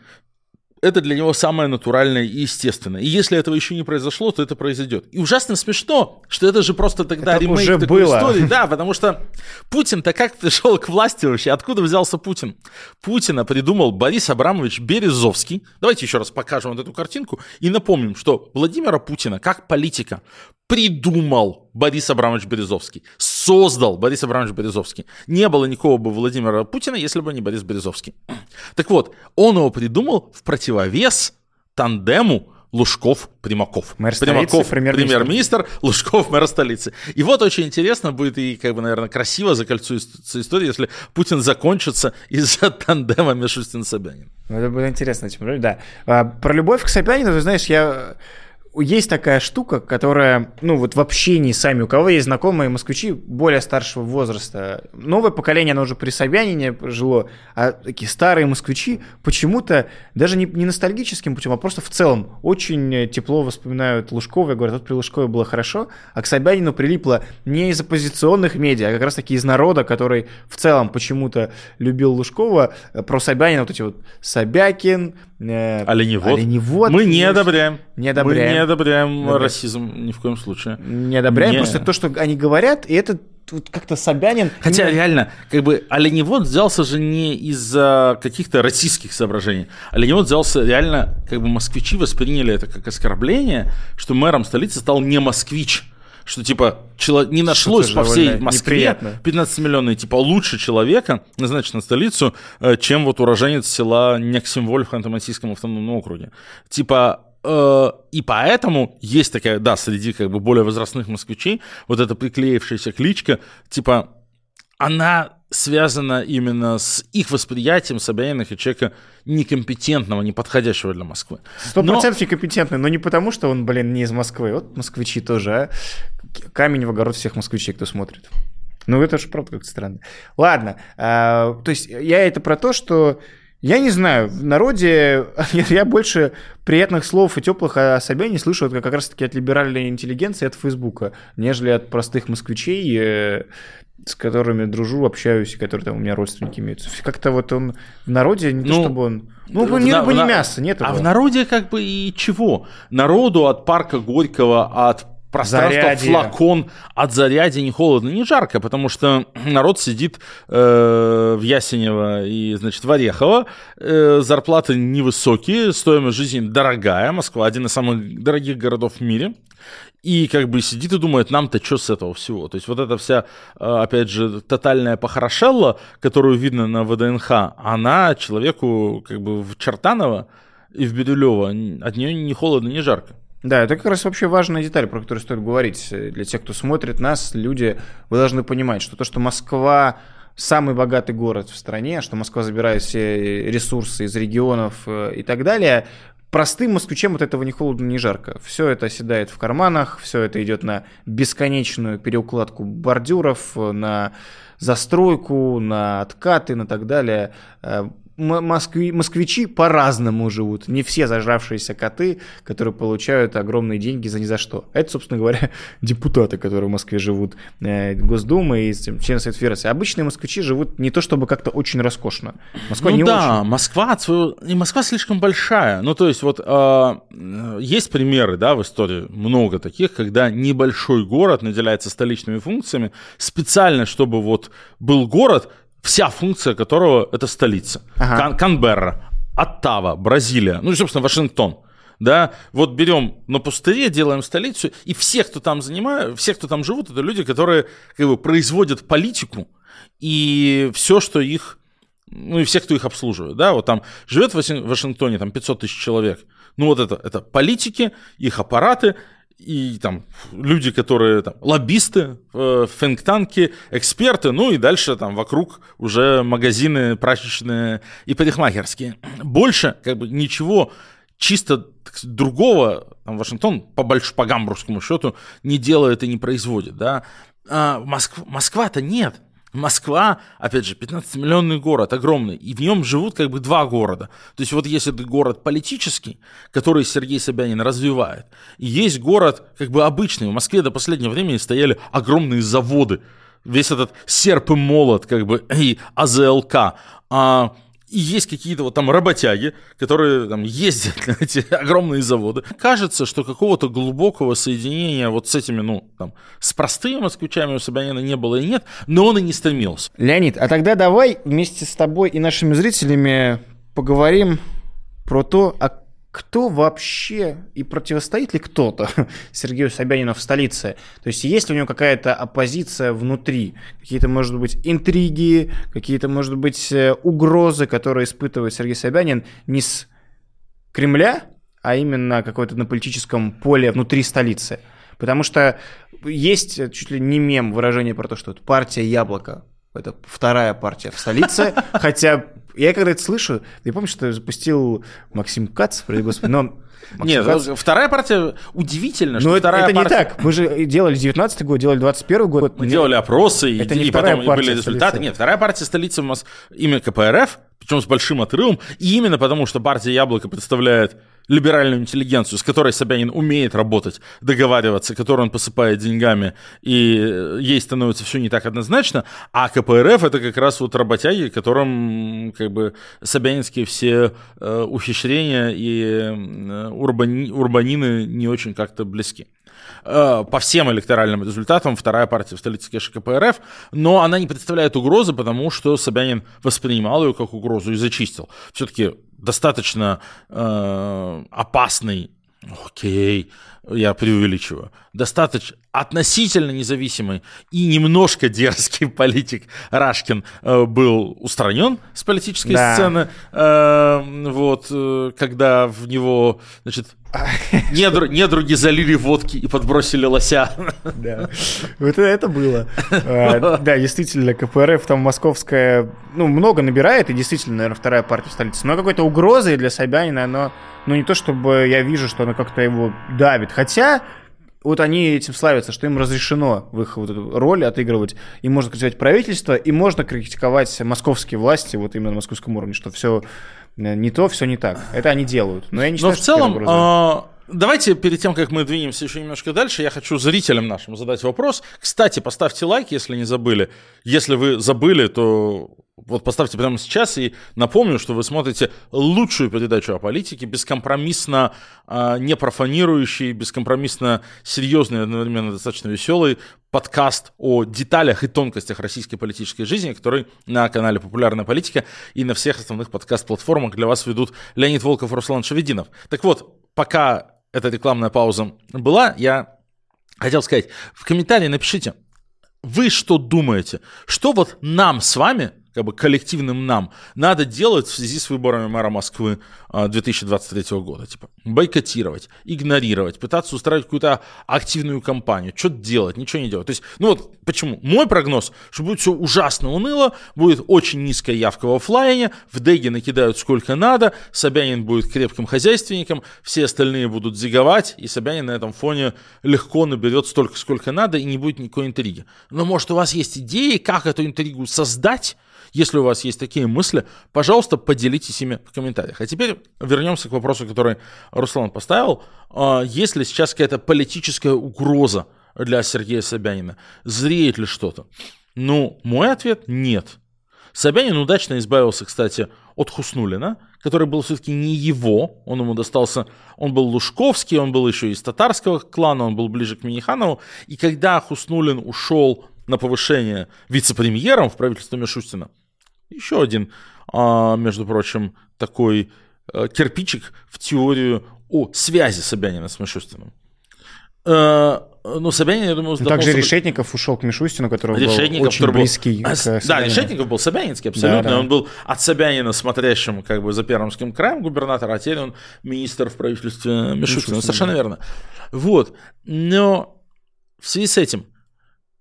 это для него самое натуральное и естественное. И если этого еще не произошло, то это произойдет. И ужасно смешно, что это же просто тогда это ремейк уже такой было. истории. Да, потому что Путин-то как пришел к власти вообще? Откуда взялся Путин? Путина придумал Борис Абрамович Березовский. Давайте еще раз покажем вот эту картинку и напомним, что Владимира Путина как политика придумал Борис Абрамович Березовский, создал Борис Абрамович Березовский. Не было никого бы Владимира Путина, если бы не Борис Березовский. Так вот, он его придумал в противовес тандему Лужков-Примаков. Мэр Примаков, премьер-министр, Лужков, мэр столицы. И вот очень интересно будет и, как бы, наверное, красиво закольцуется история, если Путин закончится из-за тандема Мишустин-Собянин. Ну, это будет интересно, да. А, про любовь к Собянину, ты знаешь, я есть такая штука, которая, ну вот в общении сами, у кого есть знакомые москвичи более старшего возраста, новое поколение, оно уже при Собянине жило, а такие старые москвичи почему-то даже не, не ностальгическим путем, а просто в целом очень тепло воспоминают Лужкова и говорят, вот при Лужкове было хорошо, а к Собянину прилипло не из оппозиционных медиа, а как раз таки из народа, который в целом почему-то любил Лужкова, про Собянина вот эти вот Собякин, э, оленевод. оленевод. Мы не одобряем. Не одобряем. Мы не одобряем не расизм ни в коем случае. Не одобряем, не... просто то, что они говорят, и это тут как-то Собянин... Хотя не... реально, как бы оленевод взялся же не из-за каких-то российских соображений. Оленевод взялся реально, как бы москвичи восприняли это как оскорбление, что мэром столицы стал не москвич что типа чело... не нашлось по всей Москве 15-миллионной типа лучше человека, назначить на столицу, э, чем вот уроженец села Нексимволь в Ханты-Мансийском автономном округе. Типа и поэтому есть такая, да, среди как бы более возрастных москвичей вот эта приклеившаяся кличка, типа она связана именно с их восприятием Собянина человека некомпетентного, неподходящего для Москвы. Сто процентов некомпетентный, но не потому, что он, блин, не из Москвы. Вот москвичи тоже, а? Камень в огород всех москвичей, кто смотрит. Ну, это же правда как-то странно. Ладно, а, то есть я это про то, что я не знаю, в народе я больше приятных слов и теплых о Собяне слышу как раз таки от либеральной интеллигенции, от Фейсбука, нежели от простых москвичей, э, с которыми дружу, общаюсь, и которые там у меня родственники имеются. Как-то вот он в народе, не ну, то чтобы он... Ну, в, не рыба, не мясо, нет А в народе как бы и чего? Народу от парка Горького, от пространство, зарядье. флакон от заряди не холодно, не жарко, потому что народ сидит э, в Ясенево и, значит, в Орехово, э, зарплаты невысокие, стоимость жизни дорогая, Москва один из самых дорогих городов в мире, и как бы сидит и думает, нам-то что с этого всего? То есть вот эта вся, э, опять же, тотальная похорошелла, которую видно на ВДНХ, она человеку как бы в Чертаново и в Бедулево, от нее не холодно, не жарко. Да, это как раз вообще важная деталь, про которую стоит говорить. Для тех, кто смотрит нас, люди, вы должны понимать, что то, что Москва самый богатый город в стране, что Москва забирает все ресурсы из регионов э, и так далее, простым москвичам от этого не холодно, не жарко. Все это оседает в карманах, все это идет на бесконечную переукладку бордюров, на застройку, на откаты, на так далее. Москви, москвичи по-разному живут. Не все зажравшиеся коты, которые получают огромные деньги за ни за что. Это, собственно говоря, депутаты, которые в Москве живут, э, Госдумы и члены Совета Федерации. Обычные москвичи живут не то чтобы как-то очень роскошно. Москва ну не да, очень. Москва, и Москва слишком большая. Ну то есть вот э, есть примеры, да, в истории много таких, когда небольшой город наделяется столичными функциями специально, чтобы вот был город, вся функция которого это столица. Ага. Кан Канберра, Оттава, Бразилия, ну и, собственно, Вашингтон. Да, вот берем на пустыре, делаем столицу, и все, кто там занимают, все, кто там живут, это люди, которые как бы производят политику и все, что их, ну и все, кто их обслуживает, да, вот там живет в Вашингтоне там 500 тысяч человек, ну вот это, это политики, их аппараты, и там люди, которые там, лоббисты, э, финктанки, эксперты, ну и дальше там вокруг уже магазины прачечные и парикмахерские. Больше как бы ничего чисто другого там, Вашингтон по, больш... по гамбургскому счету не делает и не производит, да. А Москва, Москва-то нет. Москва, опять же, 15-миллионный город, огромный, и в нем живут как бы два города. То есть вот есть этот город политический, который Сергей Собянин развивает, и есть город как бы обычный. В Москве до последнего времени стояли огромные заводы, весь этот серп и молот, как бы, и АЗЛК. А и есть какие-то вот там работяги, которые там ездят на эти огромные заводы. Кажется, что какого-то глубокого соединения вот с этими, ну, там, с простыми москвичами у Собянина не было и нет, но он и не стремился. Леонид, а тогда давай вместе с тобой и нашими зрителями поговорим про то, а кто вообще и противостоит ли кто-то Сергею Собянину в столице? То есть есть ли у него какая-то оппозиция внутри? Какие-то, может быть, интриги, какие-то, может быть, э, угрозы, которые испытывает Сергей Собянин не с Кремля, а именно какое-то на политическом поле внутри столицы? Потому что есть чуть ли не мем выражение про то, что это партия яблоко, это вторая партия в столице, хотя Я когда это слышу, я помню, что запустил Максим Кац, господи, но нет, Кац... вторая партия удивительно, что Но вторая это, партия... не так. Мы же делали 19 год, делали 21 год. Мы делали опросы, это и, не и потом были результаты. Нет, вторая партия столицы у нас имя КПРФ, причем с большим отрывом, и именно потому, что партия Яблоко представляет либеральную интеллигенцию, с которой Собянин умеет работать, договариваться, которую он посыпает деньгами, и э, ей становится все не так однозначно, а КПРФ это как раз вот работяги, которым как бы собянинские все э, ухищрения и э, урбани, урбанины не очень как-то близки э, по всем электоральным результатам вторая партия в столице Кеша КПРФ, но она не представляет угрозы, потому что Собянин воспринимал ее как угрозу и зачистил. Все-таки достаточно э, опасный, окей, я преувеличиваю, достаточно относительно независимый и немножко дерзкий политик Рашкин э, был устранен с политической да. сцены, э, вот, э, когда в него, значит, недр, недруги залили водки и подбросили лося. Да, вот это было. А, да, действительно, КПРФ там московская, ну, много набирает, и действительно, наверное, вторая партия в столице. Но какой-то угрозой для Собянина, но, ну, не то, чтобы я вижу, что она как-то его давит. Хотя, вот они этим славятся, что им разрешено в их вот эту роль отыгрывать. И можно критиковать правительство, и можно критиковать московские власти, вот именно на московском уровне, что все э, не то, все не так. Это они делают. Но я не считаю, Но в целом, Давайте перед тем, как мы двинемся еще немножко дальше, я хочу зрителям нашим задать вопрос. Кстати, поставьте лайк, если не забыли. Если вы забыли, то вот поставьте прямо сейчас и напомню, что вы смотрите лучшую передачу о политике, бескомпромиссно э, не профанирующий, бескомпромиссно серьезный, одновременно достаточно веселый подкаст о деталях и тонкостях российской политической жизни, который на канале «Популярная политика» и на всех основных подкаст-платформах для вас ведут Леонид Волков и Руслан Шавединов. Так вот, пока эта рекламная пауза была, я хотел сказать, в комментарии напишите, вы что думаете, что вот нам с вами как бы коллективным нам надо делать в связи с выборами мэра Москвы 2023 а, года. Типа бойкотировать, игнорировать, пытаться устраивать какую-то активную кампанию, что-то делать, ничего не делать. То есть, ну вот почему? Мой прогноз, что будет все ужасно уныло, будет очень низкая явка в офлайне, в Деге накидают сколько надо, Собянин будет крепким хозяйственником, все остальные будут зиговать, и Собянин на этом фоне легко наберет столько, сколько надо, и не будет никакой интриги. Но может у вас есть идеи, как эту интригу создать, если у вас есть такие мысли, пожалуйста, поделитесь ими в комментариях. А теперь вернемся к вопросу, который Руслан поставил. А, есть ли сейчас какая-то политическая угроза для Сергея Собянина? Зреет ли что-то? Ну, мой ответ – нет. Собянин удачно избавился, кстати, от Хуснулина, который был все-таки не его, он ему достался, он был Лужковский, он был еще из татарского клана, он был ближе к Миниханову, и когда Хуснулин ушел на повышение вице-премьером в правительстве Мишустина, еще один, а, между прочим, такой э, кирпичик в теорию о связи Собянина с Мишустиным. Э, ну, Собянин, я думаю, ну, Также Собя... Решетников ушел к Мишустину, который Решетников, был очень близкий был... к Да, Решетников был Собянинский абсолютно. Да, да. Он был от Собянина смотрящим как бы за Пермским краем губернатора, а теперь он министр в правительстве Мишустина. Мишустина Совершенно да. верно. Вот. Но в связи с этим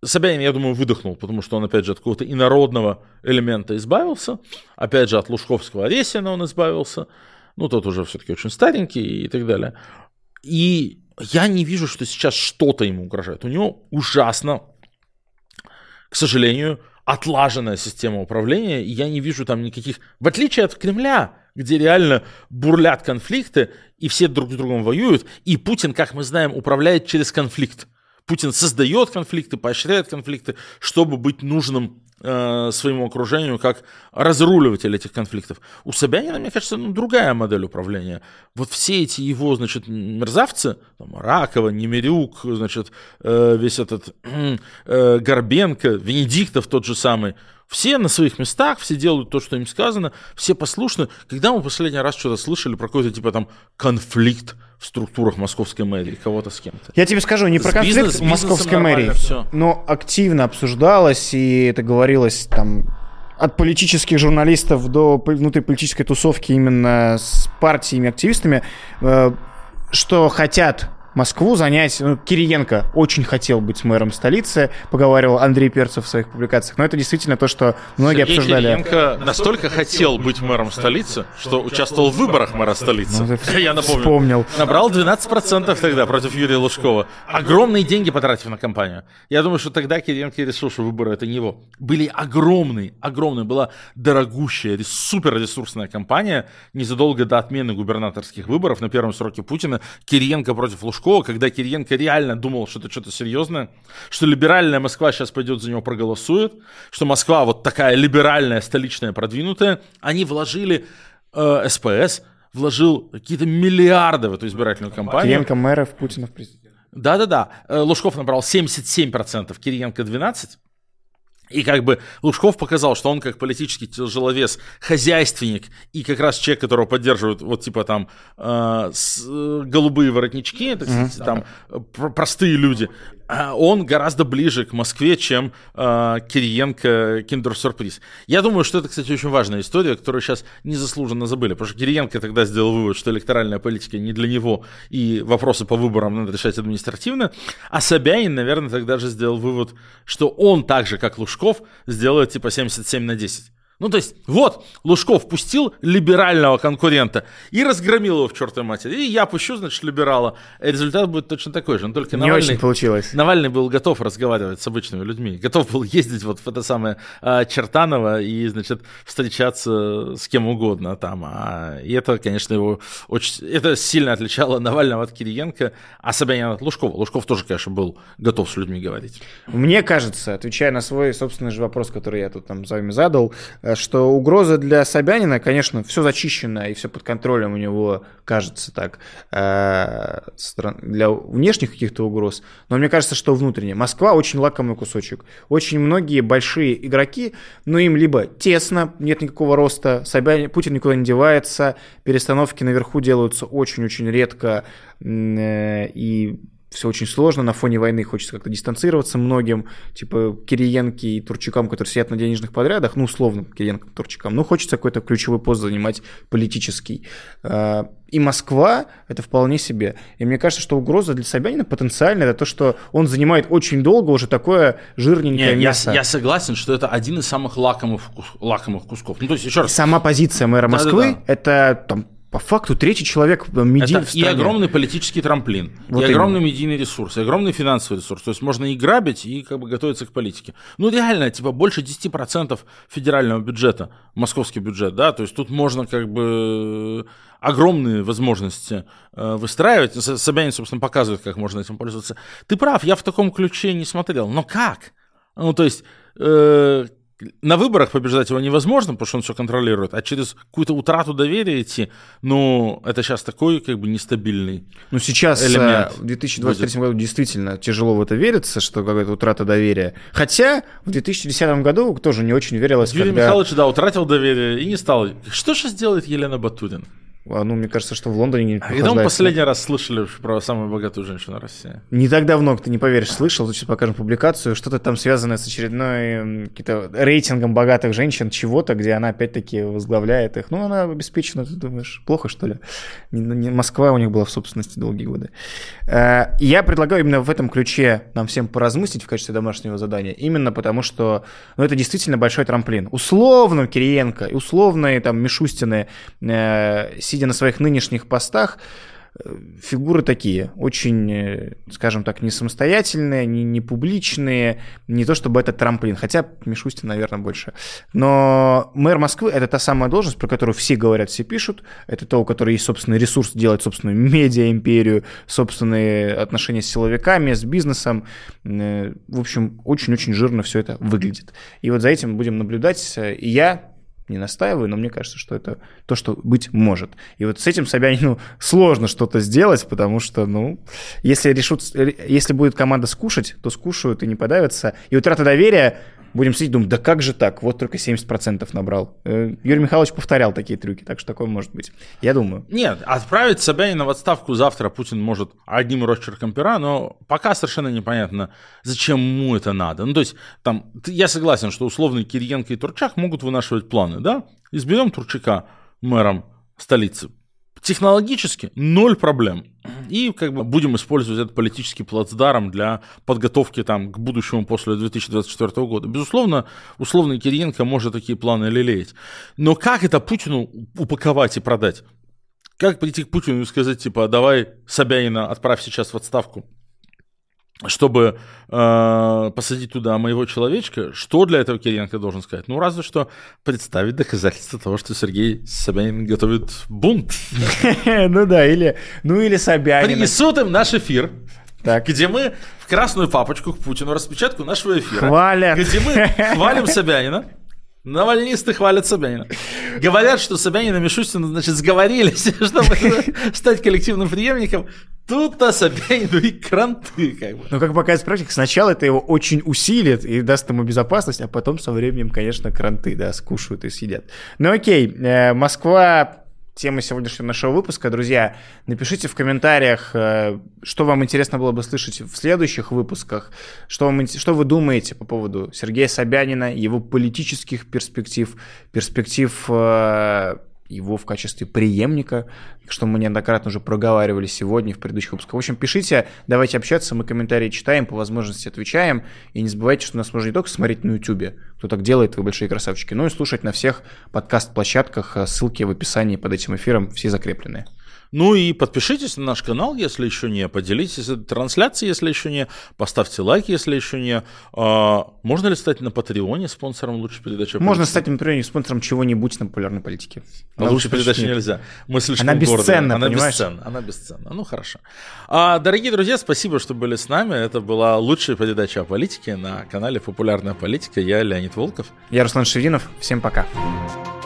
Собянин, я думаю, выдохнул, потому что он, опять же, от какого-то инородного элемента избавился. Опять же, от Лужковского Ресина он избавился. Ну, тот уже все-таки очень старенький и так далее. И я не вижу, что сейчас что-то ему угрожает. У него ужасно, к сожалению, отлаженная система управления, и я не вижу там никаких... В отличие от Кремля, где реально бурлят конфликты, и все друг с другом воюют, и Путин, как мы знаем, управляет через конфликт. Путин создает конфликты, поощряет конфликты, чтобы быть нужным своему окружению как разруливатель этих конфликтов. У Собянина, мне кажется, ну, другая модель управления. Вот все эти его, значит, мерзавцы, там, Ракова, Немирюк, значит, э, весь этот э, Горбенко, Венедиктов тот же самый, все на своих местах, все делают то, что им сказано, все послушны. Когда мы последний раз что-то слышали про какой-то типа там конфликт в структурах московской мэрии, кого-то с кем-то. Я тебе скажу, не про конфликт бизнес, московской мэрии, все. но активно обсуждалось, и это говорилось там от политических журналистов до внутриполитической тусовки именно с партиями, активистами, э, что хотят Москву занять. Ну, Кириенко очень хотел быть мэром столицы, поговаривал Андрей Перцев в своих публикациях. Но это действительно то, что многие Сергей обсуждали. Кириенко настолько хотел быть мэром столицы, что участвовал в выборах мэра столицы. Ну, Я напомню. Вспомнил. Набрал 12% тогда против Юрия Лужкова. Огромные деньги потратив на кампанию. Я думаю, что тогда Кириенко решил, что выборы это не его. Были огромные, огромные. Была дорогущая, супер ресурсная кампания незадолго до отмены губернаторских выборов на первом сроке Путина. Кириенко против Лужкова Лужкова, когда Кириенко реально думал, что это что-то серьезное, что либеральная Москва сейчас пойдет за него проголосует, что Москва вот такая либеральная, столичная, продвинутая, они вложили э, СПС, вложил какие-то миллиарды в эту избирательную кампанию. Кириенко мэров, Путинов президент. Да-да-да. Э, Лужков набрал 77%, Кириенко 12%. И как бы Лужков показал, что он как политический тяжеловес, хозяйственник и как раз человек, которого поддерживают вот типа там э, с, э, голубые воротнички, сказать, mm-hmm. там э, простые люди, он гораздо ближе к Москве, чем э, Кириенко Киндер-сюрприз. Я думаю, что это, кстати, очень важная история, которую сейчас незаслуженно забыли, потому что Кириенко тогда сделал вывод, что электоральная политика не для него, и вопросы по выборам надо решать административно, а Собянин, наверное, тогда же сделал вывод, что он так же, как Лужков, сделает типа 77 на 10. Ну, то есть, вот, Лужков пустил либерального конкурента и разгромил его в чертовой матери. И я пущу, значит, либерала. И результат будет точно такой же. Но только Не Навальный, очень получилось. Навальный был готов разговаривать с обычными людьми. Готов был ездить вот в это самое а, Чертаново и, значит, встречаться с кем угодно там. А, и это, конечно, его очень... Это сильно отличало Навального от Кириенко, а Собянина от Лужкова. Лужков тоже, конечно, был готов с людьми говорить. Мне кажется, отвечая на свой собственный же вопрос, который я тут там за вами задал, что угроза для Собянина, конечно, все зачищено и все под контролем у него, кажется так, э, для внешних каких-то угроз, но мне кажется, что внутренне. Москва очень лакомый кусочек. Очень многие большие игроки, но им либо тесно, нет никакого роста, Собянин, Путин никуда не девается, перестановки наверху делаются очень-очень редко, э, и все очень сложно, на фоне войны хочется как-то дистанцироваться многим, типа Кириенки и Турчакам, которые сидят на денежных подрядах, ну, условно, Кириенко Турчакам, ну, хочется какой-то ключевой пост занимать политический. А, и Москва – это вполне себе. И мне кажется, что угроза для Собянина потенциальная – это то, что он занимает очень долго уже такое жирненькое Не, мясо. Я, я согласен, что это один из самых лакомых, лакомых кусков. Ну, то есть, еще раз. Сама позиция мэра Москвы – это там по факту третий человек э, медийный Это и огромный политический трамплин, вот и именно. огромный медийный ресурс, и огромный финансовый ресурс. То есть можно и грабить, и как бы готовиться к политике. Ну реально, типа больше 10% федерального бюджета, московский бюджет, да, то есть тут можно как бы огромные возможности э, выстраивать. Собянин, собственно, показывает, как можно этим пользоваться. Ты прав, я в таком ключе не смотрел. Но как? Ну, то есть, э, на выборах побеждать его невозможно, потому что он все контролирует, а через какую-то утрату доверия идти, ну, это сейчас такой как бы нестабильный Ну, сейчас, элемент в 2023 будет. году действительно тяжело в это верится, что какая-то утрата доверия. Хотя в 2010 году тоже не очень верилось, Юрий когда... Михайлович, да, утратил доверие и не стал. Что сейчас делает Елена Батурин? А, ну, мне кажется, что в Лондоне не А когда мы последний раз слышали про самую богатую женщину России? Не так давно, ты не поверишь, слышал, сейчас покажем публикацию, что-то там связанное с очередной рейтингом богатых женщин, чего-то, где она опять-таки возглавляет их. Ну, она обеспечена, ты думаешь, плохо, что ли? Не, не, Москва у них была в собственности долгие годы. Э, я предлагаю именно в этом ключе нам всем поразмыслить в качестве домашнего задания, именно потому что ну, это действительно большой трамплин. Условно Кириенко, условные там Мишустины, э, сидя на своих нынешних постах, э, фигуры такие, очень, э, скажем так, не самостоятельные, не, не публичные, не то чтобы это трамплин, хотя Мишустин, наверное, больше. Но мэр Москвы – это та самая должность, про которую все говорят, все пишут, это то, у которого есть собственный ресурс делать собственную медиа-империю, собственные отношения с силовиками, с бизнесом. Э, в общем, очень-очень жирно все это выглядит. И вот за этим будем наблюдать. И я не настаиваю, но мне кажется, что это то, что быть может. И вот с этим Собянину сложно что-то сделать, потому что, ну, если решут, если будет команда скушать, то скушают и не подавятся. И утрата доверия будем сидеть, думать, да как же так, вот только 70% набрал. Э, Юрий Михайлович повторял такие трюки, так что такое может быть. Я думаю. Нет, отправить Собянина в отставку завтра Путин может одним росчерком пера, но пока совершенно непонятно, зачем ему это надо. Ну, то есть, там, я согласен, что условные Кириенко и Турчак могут вынашивать планы, да? Изберем Турчака мэром столицы. Технологически ноль проблем. И как бы будем использовать этот политический плацдарм для подготовки там к будущему после 2024 года. Безусловно, условный Кириенко может такие планы лелеять. Но как это Путину упаковать и продать? Как прийти к Путину и сказать, типа, давай Собянина отправь сейчас в отставку, чтобы э, посадить туда моего человечка, что для этого Кириенко должен сказать? Ну, разве что представить доказательства того, что Сергей Собянин готовит бунт. Ну да, или, ну или Собянин. Принесут им наш эфир, так. где мы в красную папочку к Путину распечатку нашего эфира. Хвалят. Где мы хвалим Собянина. Навальнисты хвалят Собянина. Говорят, что Собянин и Мишустин, значит, сговорились, чтобы стать коллективным преемником. Тут-то Собянину и кранты. Как бы. Ну, как показывает практика, сначала это его очень усилит и даст ему безопасность, а потом со временем, конечно, кранты, да, скушают и съедят. Ну, окей, э, Москва тема сегодняшнего нашего выпуска. Друзья, напишите в комментариях, э, что вам интересно было бы слышать в следующих выпусках, что, вам, что вы думаете по поводу Сергея Собянина, его политических перспектив, перспектив э, его в качестве преемника, что мы неоднократно уже проговаривали сегодня в предыдущих выпусках. В общем, пишите, давайте общаться, мы комментарии читаем, по возможности отвечаем. И не забывайте, что нас можно не только смотреть на YouTube, кто так делает, вы большие красавчики, но и слушать на всех подкаст-площадках. Ссылки в описании под этим эфиром, все закрепленные. Ну и подпишитесь на наш канал, если еще не, поделитесь этой трансляцией, если еще не, поставьте лайк, если еще не. А, можно ли стать на Патреоне спонсором лучшей передачи? Можно стать на Патреоне спонсором чего-нибудь на популярной политике. На лучшей передаче нельзя. Мы слишком Она бесценна, Она понимаешь? бесценна, она бесценна. Ну хорошо. А, дорогие друзья, спасибо, что были с нами. Это была лучшая передача о политике на канале «Популярная политика». Я Леонид Волков. Я Руслан Шевинов. Всем пока. Пока.